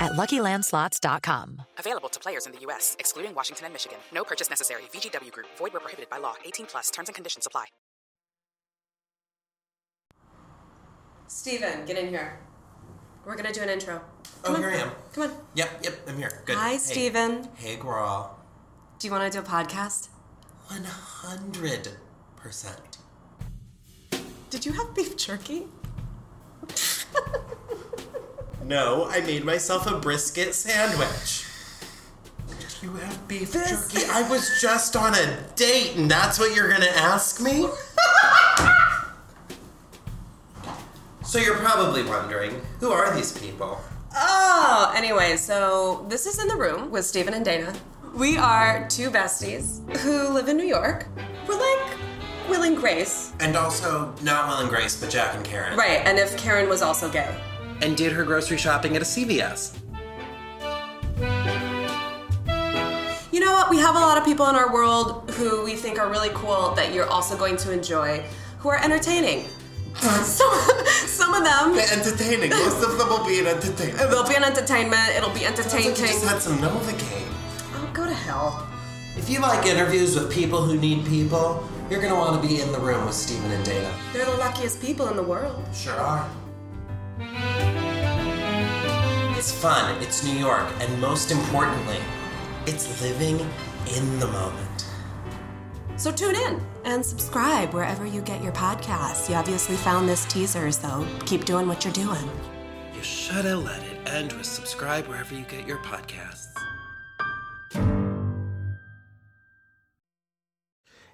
at LuckyLandSlots.com. Available to players in the U.S., excluding Washington and Michigan. No purchase necessary. VGW Group. Void where prohibited by law. 18 plus. Terms and conditions apply. Steven, get in here. We're gonna do an intro. Oh, Come here on. I am. Come on. Yep, yep, I'm here. Good. Hi, Hey. Steven. Hey, girl. Do you want to do a podcast? 100%. Did you have beef jerky? No, I made myself a brisket sandwich. Did you have beef This- jerky? I was just on a date, and that's what you're gonna ask me? so you're probably wondering, who are these people? Oh, anyway, so this is in the room with Steven and Dana. We are two besties who live in New York. We're like Will and Grace. And also, not Will and Grace, but Jack and Karen. Right, and if Karen was also gay. And did her grocery shopping at a CVS. You know what? We have a lot of people in our world who we think are really cool that you're also going to enjoy, who are entertaining. some, some of them, They're Entertaining. Most of them will be an entertainment. it'll be an entertainment, it'll be entertaining. Sounds like you just had some Novocaine. Oh, go to hell. If you like interviews with people who need people, you're gonna want to be in the room with Steven and Dana. They're the luckiest people in the world. Sure are. It's fun, it's New York, and most importantly, it's living in the moment. So tune in and subscribe wherever you get your podcasts. You obviously found this teaser, so keep doing what you're doing. You should have let it end with subscribe wherever you get your podcasts.